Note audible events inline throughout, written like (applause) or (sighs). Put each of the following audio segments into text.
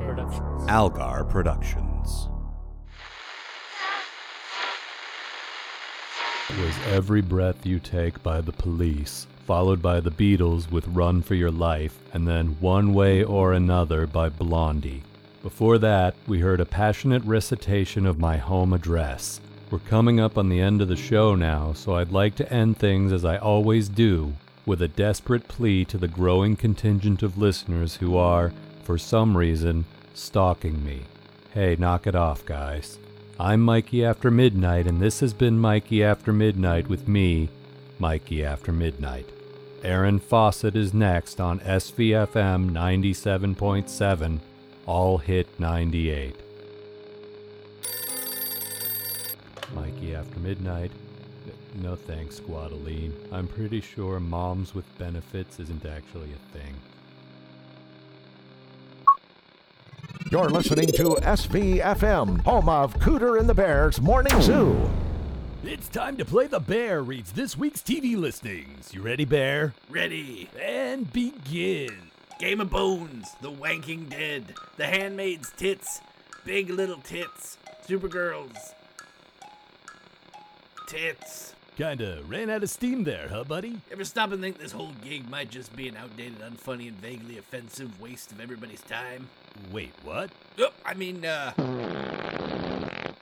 Productions. Algar Productions. It was Every Breath You Take by the Police, followed by the Beatles with Run for Your Life, and then One Way or Another by Blondie. Before that, we heard a passionate recitation of my home address. We're coming up on the end of the show now, so I'd like to end things as I always do, with a desperate plea to the growing contingent of listeners who are, for some reason, stalking me. Hey, knock it off, guys. I'm Mikey After Midnight, and this has been Mikey After Midnight with me, Mikey After Midnight. Aaron Fawcett is next on SVFM 97.7, All Hit 98. Mikey After Midnight. No thanks, Guadaline. I'm pretty sure moms with benefits isn't actually a thing. You're listening to SVFM, home of Cooter and the Bears Morning Zoo. It's time to play The Bear reads this week's TV listings. You ready, Bear? Ready. And begin. Game of Bones, The Wanking Dead, The Handmaid's Tits, Big Little Tits, Supergirls. Tits. Kinda ran out of steam there, huh, buddy? Ever stop and think this whole gig might just be an outdated, unfunny, and vaguely offensive waste of everybody's time? Wait, what? Oh, I mean, uh,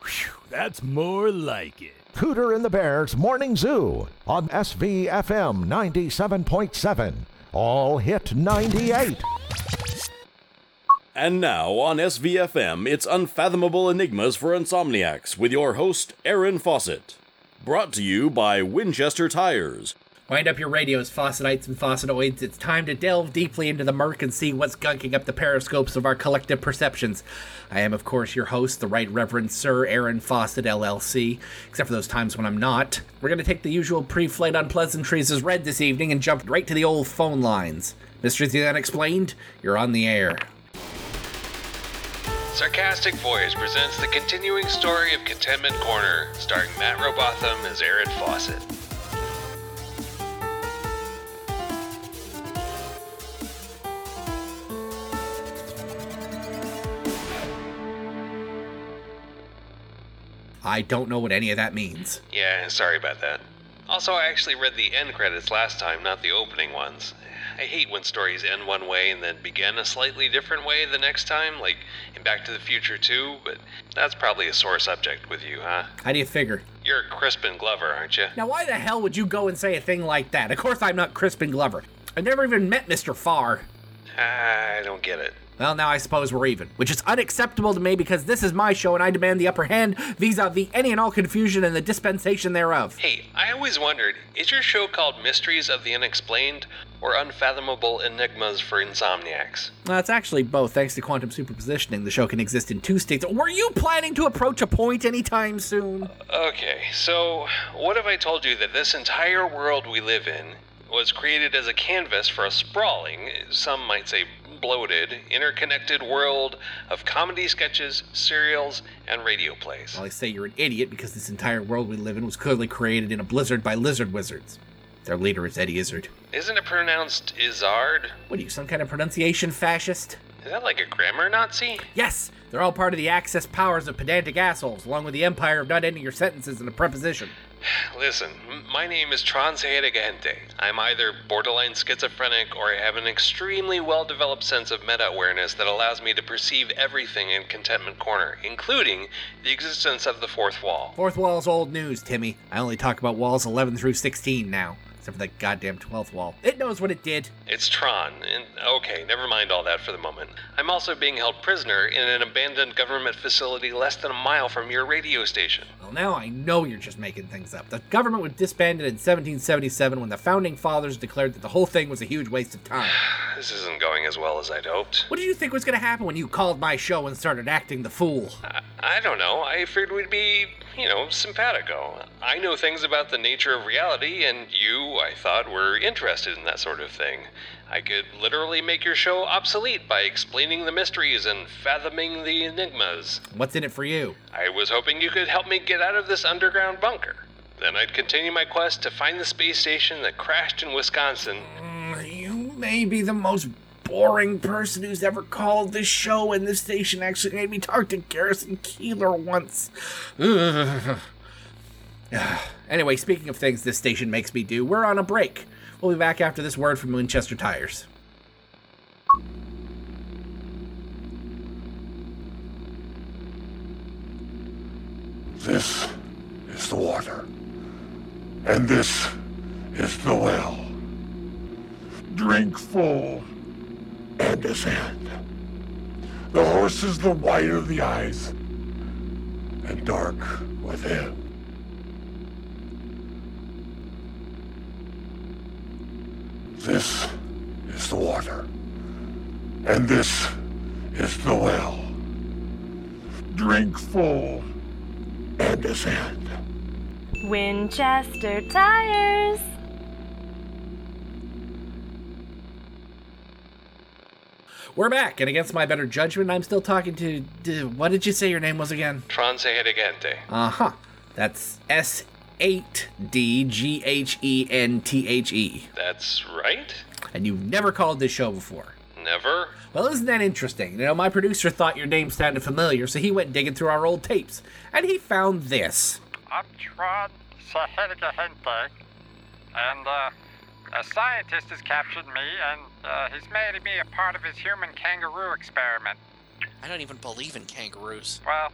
Whew, that's more like it. Cooter and the Bears Morning Zoo on SVFM 97.7, All Hit 98. And now on SVFM, it's Unfathomable Enigmas for Insomniacs with your host, Aaron Fawcett. Brought to you by Winchester Tires. wind up your radios, faucetites and faucetoids. It's time to delve deeply into the murk and see what's gunking up the periscopes of our collective perceptions. I am, of course, your host, the Right Reverend Sir Aaron Fawcett, LLC, except for those times when I'm not. We're going to take the usual pre flight unpleasantries as read this evening and jump right to the old phone lines. Mysteries of the Unexplained, you're on the air. Sarcastic Voyage presents the continuing story of Contentment Corner, starring Matt Robotham as Aaron Fawcett. I don't know what any of that means. Yeah, sorry about that. Also, I actually read the end credits last time, not the opening ones. I hate when stories end one way and then begin a slightly different way the next time, like in Back to the Future 2, but that's probably a sore subject with you, huh? How do you figure? You're Crispin Glover, aren't you? Now, why the hell would you go and say a thing like that? Of course, I'm not Crispin Glover. I never even met Mr. Farr. I don't get it. Well, now I suppose we're even, which is unacceptable to me because this is my show and I demand the upper hand vis a vis any and all confusion and the dispensation thereof. Hey, I always wondered is your show called Mysteries of the Unexplained or Unfathomable Enigmas for Insomniacs? Well, it's actually both. Thanks to quantum superpositioning, the show can exist in two states. Were you planning to approach a point anytime soon? Uh, okay, so what if I told you that this entire world we live in was created as a canvas for a sprawling, some might say bloated, interconnected world of comedy sketches, serials, and radio plays? Well, I say you're an idiot because this entire world we live in was clearly created in a blizzard by lizard wizards. Their leader is Eddie Izzard. Isn't it pronounced Izzard? What are you, some kind of pronunciation fascist? Is that like a grammar Nazi? Yes, they're all part of the Axis powers of pedantic assholes, along with the empire of not ending your sentences in a preposition. Listen, my name is Transheregente. I'm either borderline schizophrenic or I have an extremely well developed sense of meta awareness that allows me to perceive everything in Contentment Corner, including the existence of the fourth wall. Fourth wall's old news, Timmy. I only talk about walls 11 through 16 now, except for that goddamn 12th wall. It knows what it did. It's Tron, and okay, never mind all that for the moment. I'm also being held prisoner in an abandoned government facility less than a mile from your radio station. Well, now I know you're just making things up. The government was disbanded in 1777 when the founding fathers declared that the whole thing was a huge waste of time. This isn't going as well as I'd hoped. What did you think was going to happen when you called my show and started acting the fool? I, I don't know. I figured we'd be, you know, simpatico. I know things about the nature of reality, and you, I thought, were interested in that sort of thing. I could literally make your show obsolete by explaining the mysteries and fathoming the enigmas. What's in it for you? I was hoping you could help me get out of this underground bunker. Then I'd continue my quest to find the space station that crashed in Wisconsin. You may be the most boring person who's ever called this show, and this station actually made me talk to Garrison Keillor once. (sighs) Anyway, speaking of things this station makes me do, we're on a break. We'll be back after this word from Winchester Tires. This is the water. And this is the well. Drink full and ascend. The horse is the white of the eyes and dark within. This is the water. And this is the well. Drink full and ascend. Winchester Tires. We're back, and against my better judgment, I'm still talking to. to what did you say your name was again? Transehedegente. Uh huh. That's S 8 D G H E N T H E. That's right? And you've never called this show before. Never? Well, isn't that interesting? You know, my producer thought your name sounded familiar, so he went digging through our old tapes. And he found this. I'm Tron Sahedigahente, and uh, a scientist has captured me, and uh, he's made me a part of his human kangaroo experiment. I don't even believe in kangaroos. Well,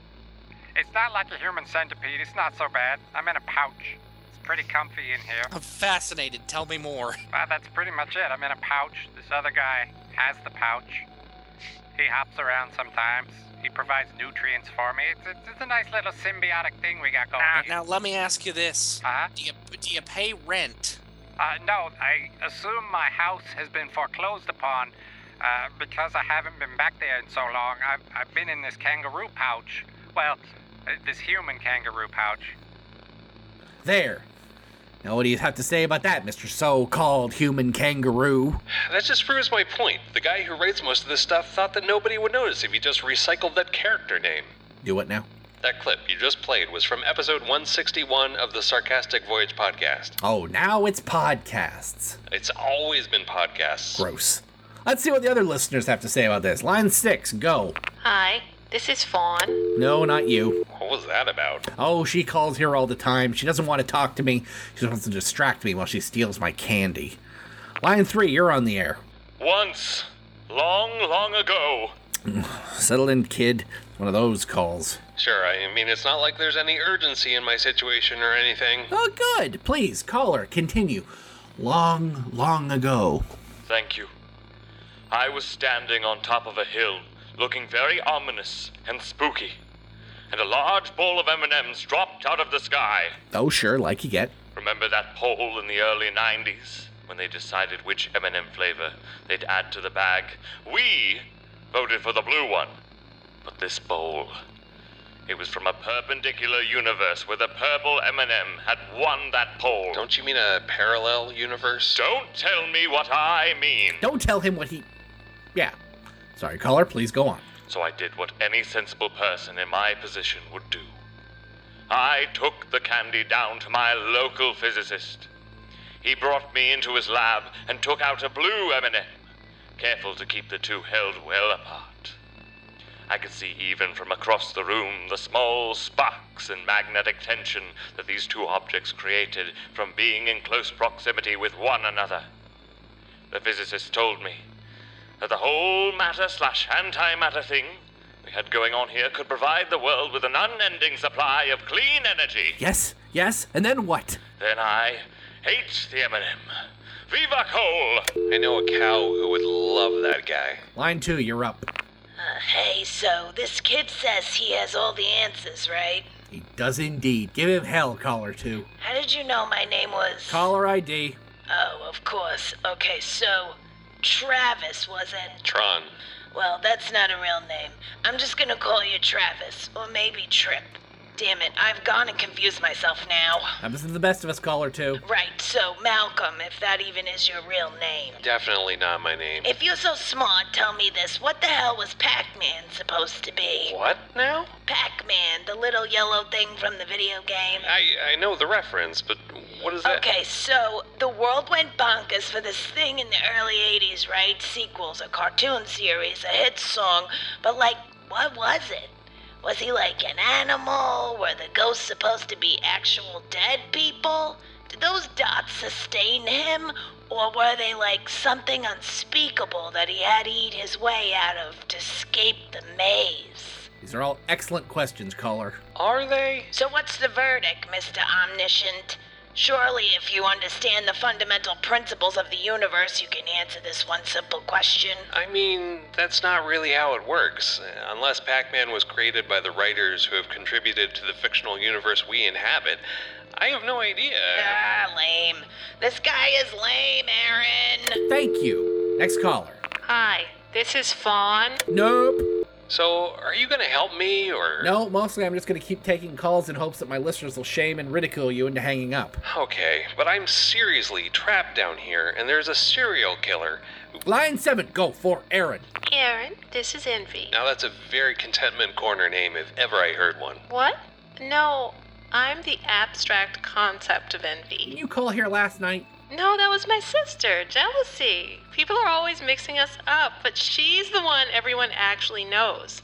it's not like a human centipede. It's not so bad. I'm in a pouch. It's pretty comfy in here. I'm fascinated. Tell me more. (laughs) Well, that's pretty much it. I'm in a pouch. This other guy has the pouch. He hops around sometimes. He provides nutrients for me. It's, it's, it's a nice little symbiotic thing we got going. Now, now let me ask you this: Uh-huh. Do you do you pay rent? Uh, no, I assume my house has been foreclosed upon uh, because I haven't been back there in so long. I've, I've been in this kangaroo pouch. Well, uh, this human kangaroo pouch. There. Now, what do you have to say about that, Mr. So called human kangaroo? That just proves my point. The guy who writes most of this stuff thought that nobody would notice if he just recycled that character name. Do what now? That clip you just played was from episode 161 of the Sarcastic Voyage podcast. Oh, now it's podcasts. It's always been podcasts. Gross. Let's see what the other listeners have to say about this. Line six, go. Hi, this is Fawn. No, not you. What was that about? Oh, she calls here all the time. She doesn't want to talk to me. She just wants to distract me while she steals my candy. Line three, you're on the air. Once, long, long ago. Settle in, kid. One of those calls. Sure, I mean, it's not like there's any urgency in my situation or anything. Oh, good. Please, caller, continue. Long, long ago. Thank you. I was standing on top of a hill, looking very ominous and spooky, and a large bowl of M&Ms dropped out of the sky. Oh, sure, like you get. Remember that poll in the early 90s when they decided which M&M flavor they'd add to the bag? We voted for the blue one. But this bowl, it was from a perpendicular universe where the purple M&M had won that poll. Don't you mean a parallel universe? Don't tell me what I mean. Don't tell him what he. Yeah. Sorry, caller, please go on. So I did what any sensible person in my position would do. I took the candy down to my local physicist. He brought me into his lab and took out a blue M&M, careful to keep the two held well apart. I could see even from across the room the small sparks and magnetic tension that these two objects created from being in close proximity with one another. The physicist told me that the whole matter slash antimatter thing we had going on here could provide the world with an unending supply of clean energy. Yes, yes, and then what? Then I ate the M&M. Viva Cole! I know a cow who would love that guy. Line two, you're up. Uh, hey, so this kid says he has all the answers, right? He does indeed. Give him hell, caller two. How did you know my name was. Caller ID. Oh, of course. Okay, so. Travis wasn't. Tron. Well, that's not a real name. I'm just gonna call you Travis, or maybe Trip. Damn it. I've gone and confused myself now. Happens to the best of us, caller two. Right, so Malcolm, if that even is your real name. Definitely not my name. If you're so smart, tell me this. What the hell was Pac Man supposed to be? What now? Pac Man, the little yellow thing from the video game. I I know the reference, but what is that? Okay, so the world went bonkers for this thing in the early 80s, right? Sequels, a cartoon series, a hit song, but like, what was it? Was he like an animal? Were the ghosts supposed to be actual dead people? Did those dots sustain him? Or were they like something unspeakable that he had to eat his way out of to escape the maze? These are all excellent questions, caller. Are they? So, what's the verdict, Mr. Omniscient? Surely, if you understand the fundamental principles of the universe, you can answer this one simple question. I mean, that's not really how it works. Unless Pac Man was created by the writers who have contributed to the fictional universe we inhabit, I have no idea. Ah, lame. This guy is lame, Aaron. Thank you. Next caller. Hi, this is Fawn. Nope. So, are you gonna help me, or. No, mostly I'm just going to keep taking calls in hopes that my listeners will shame and ridicule you into hanging up. Okay, but I'm seriously trapped down here, and there's a serial killer. Line 7, go for Aaron. Aaron, this is Envy. Now, that's a very contentment corner name if ever I heard one. What? No, I'm the abstract concept of envy. Didn't you call here last night? No, that was my sister. Jealousy. People are always mixing us up, but she's the one everyone actually knows.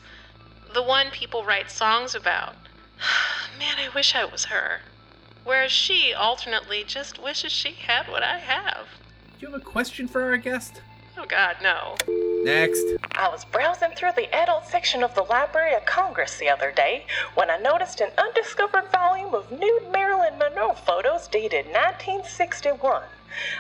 The one people write songs about. (sighs) Man, I wish I was her. Whereas she alternately just wishes she had what I have. Do you have a question for our guest? Oh, God, no. Next. I was browsing through the adult section of the Library of Congress the other day when I noticed an undiscovered volume of nude Marilyn Monroe photos dated 1961.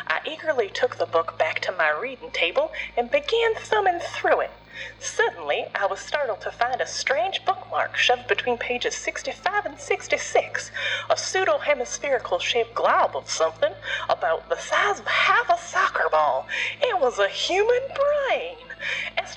I eagerly took the book back to my reading table and began thumbing through it. Suddenly, I was startled to find a strange bookmark shoved between pages 65 and 66, a pseudo hemispherical shaped glob of something about the size of half a soccer ball. It was a human brain.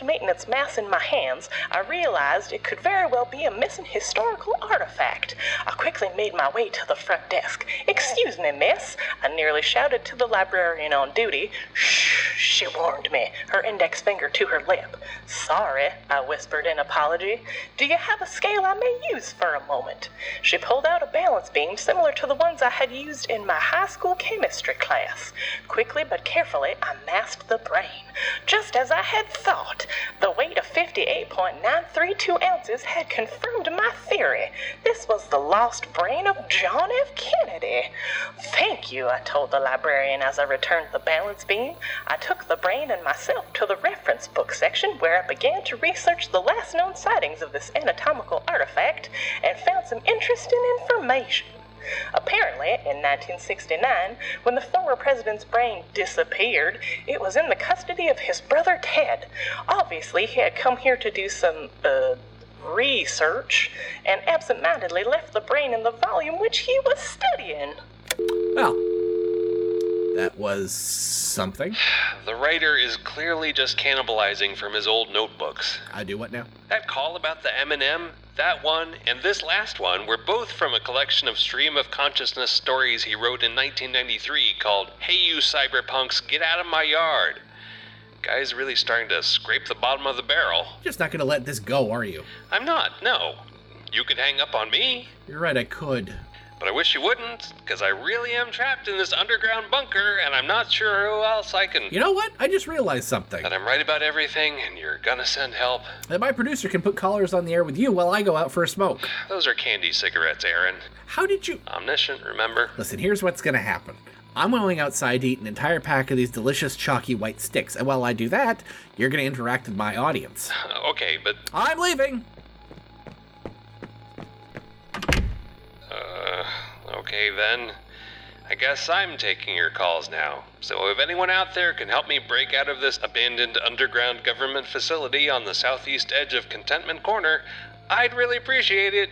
Its mass in my hands, I realized it could very well be a missing historical artifact. I quickly made my way to the front desk. Excuse me, miss, I nearly shouted to the librarian on duty. Shh, she warned me, her index finger to her lip. Sorry, I whispered in apology. Do you have a scale I may use for a moment? She pulled out a balance beam similar to the ones I had used in my high school chemistry class. Quickly but carefully, I masked the brain. Just as I had thought, the weight of 58.932 ounces had confirmed my theory. This was the lost brain of John F. Kennedy. Thank you, I told the librarian as I returned the balance beam. I took the brain and myself to the reference book section where I began to research the last known sightings of this anatomical artifact and found some interesting information. Apparently, in 1969, when the former president's brain disappeared, it was in the custody of his brother Ted. Obviously, he had come here to do some, uh, research and absent-mindedly left the brain in the volume which he was studying. Well, that was something. The writer is clearly just cannibalizing from his old notebooks. I do what now? That call about the M&M, that one, and this last one were both from a collection of stream of consciousness stories he wrote in 1993 called Hey You Cyberpunks, Get Out of My Yard. Guy's really starting to scrape the bottom of the barrel. Just not gonna let this go, are you? I'm not, no. You could hang up on me. You're right, I could. But I wish you wouldn't, because I really am trapped in this underground bunker, and I'm not sure who else I can. You know what? I just realized something. That I'm right about everything, and you're gonna send help. That my producer can put callers on the air with you while I go out for a smoke. Those are candy cigarettes, Aaron. How did you. Omniscient, remember? Listen, here's what's gonna happen. I'm going outside to eat an entire pack of these delicious chalky white sticks, and while I do that, you're gonna interact with my audience. (laughs) Okay, but. I'm leaving! Okay then. I guess I'm taking your calls now. So if anyone out there can help me break out of this abandoned underground government facility on the southeast edge of Contentment Corner, I'd really appreciate it.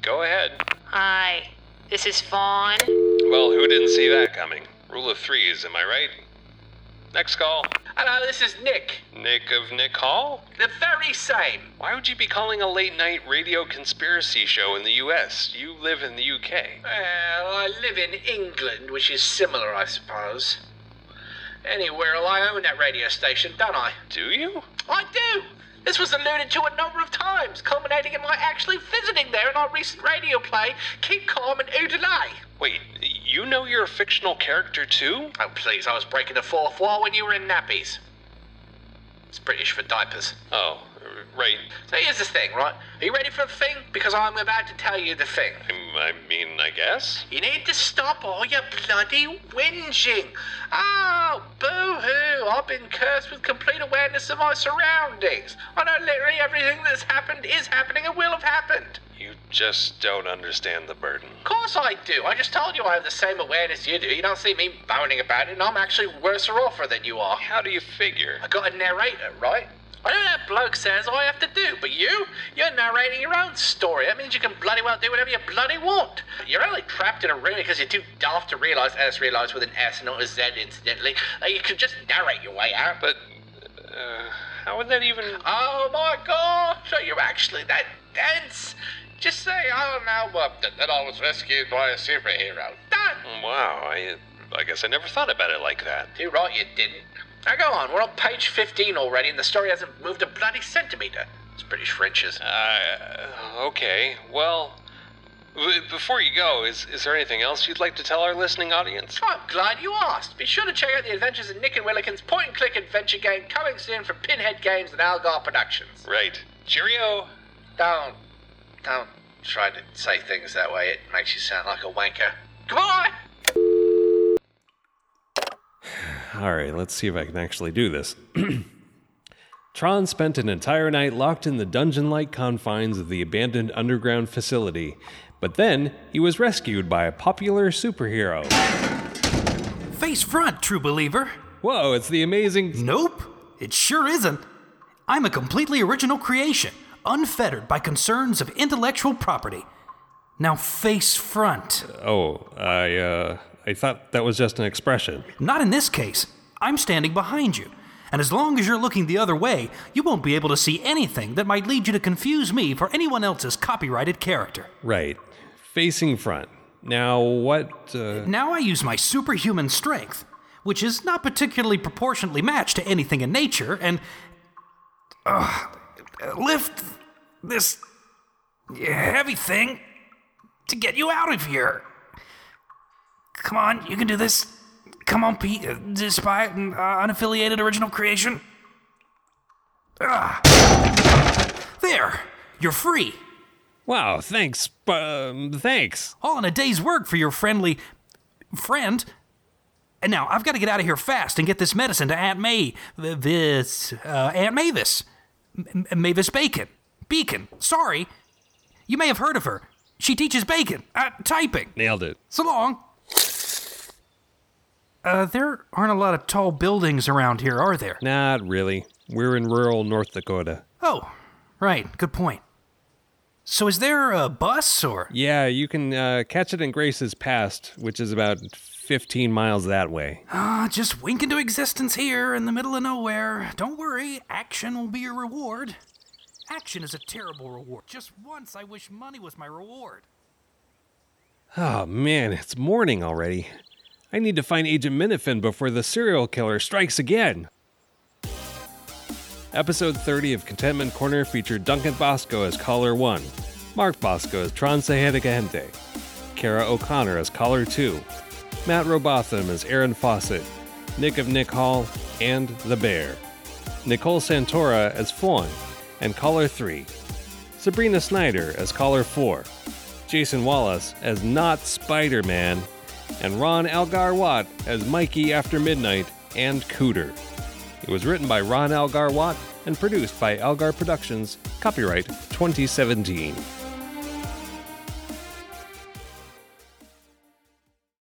Go ahead. Hi, this is Fawn. Well, who didn't see that coming? Rule of threes, am I right? Next call. Hello, this is Nick. Nick of Nick Hall? The very same. Why would you be calling a late night radio conspiracy show in the US? You live in the UK. Well, I live in England, which is similar, I suppose. Anywhere, I own that radio station, don't I? Do you? I do. This was alluded to a number of times, culminating in my actually visiting there in our recent radio play, Keep Calm and Oodalay. Wait, you know you're a fictional character too? Oh, please, I was breaking the fourth wall when you were in nappies. It's British for diapers. Oh, right. So here's the thing, right? Are you ready for the thing? Because I'm about to tell you the thing. I mean, I guess. You need to stop all your bloody whinging. Oh, boo hoo. I've been cursed with complete awareness of my surroundings. I know literally everything that's happened is happening and will have happened. You just don't understand the burden. Of course I do. I just told you I have the same awareness you do. You don't see me moaning about it, and I'm actually worse off than you are. How do you figure? I got a narrator, right? I know that bloke says all I have to do, but you, you're your own story. That means you can bloody well do whatever you bloody want. You're only trapped in a room because you're too daft to realize, and it's realized with an S and not a Z, incidentally, that you could just narrate your way out. But, uh, how would that even. Oh my gosh, are you're actually that dense? Just say, oh no, uh, that I was rescued by a superhero. Done! Wow, I, I guess I never thought about it like that. Too right you didn't. Now go on, we're on page 15 already, and the story hasn't moved a bloody centimeter. It's British Frenches. Uh, okay. Well, b- before you go, is, is there anything else you'd like to tell our listening audience? I'm glad you asked. Be sure to check out the adventures of Nick and Willikins point and click adventure game coming soon from Pinhead Games and Algar Productions. Right. Cheerio! Don't, don't try to say things that way. It makes you sound like a wanker. Goodbye! (sighs) All right, let's see if I can actually do this. (clears throat) Tron spent an entire night locked in the dungeon like confines of the abandoned underground facility, but then he was rescued by a popular superhero. Face front, true believer. Whoa, it's the amazing. Nope, it sure isn't. I'm a completely original creation, unfettered by concerns of intellectual property. Now face front. Oh, I, uh, I thought that was just an expression. Not in this case. I'm standing behind you. And as long as you're looking the other way, you won't be able to see anything that might lead you to confuse me for anyone else's copyrighted character. Right. Facing front. Now, what. Uh... Now I use my superhuman strength, which is not particularly proportionately matched to anything in nature, and. Uh, lift this heavy thing to get you out of here. Come on, you can do this. Come on, Pete. Uh, despite an uh, unaffiliated original creation. Ah. There, you're free. Wow, thanks. Um, thanks. All in a day's work for your friendly friend. And now I've got to get out of here fast and get this medicine to Aunt May. This uh, Aunt Mavis, M- Mavis Bacon, Beacon. Sorry, you may have heard of her. She teaches bacon, uh, typing. Nailed it. So long. Uh, there aren't a lot of tall buildings around here, are there? Not really. We're in rural North Dakota. Oh, right. Good point. So is there a bus or? Yeah, you can uh, catch it in Grace's Past, which is about 15 miles that way. Ah, just wink into existence here in the middle of nowhere. Don't worry, action will be your reward. Action is a terrible reward. Just once I wish money was my reward. Oh man, it's morning already. I need to find Agent Minifin before the serial killer strikes again. Episode 30 of Contentment Corner featured Duncan Bosco as Caller 1, Mark Bosco as Tron Gente, Kara O'Connor as Caller 2, Matt Robotham as Aaron Fawcett, Nick of Nick Hall, and The Bear, Nicole Santora as Fawn, and Caller 3, Sabrina Snyder as Caller 4, Jason Wallace as Not Spider Man, and Ron Algar Watt as Mikey After Midnight and Cooter. It was written by Ron Algar Watt and produced by Algar Productions, copyright 2017.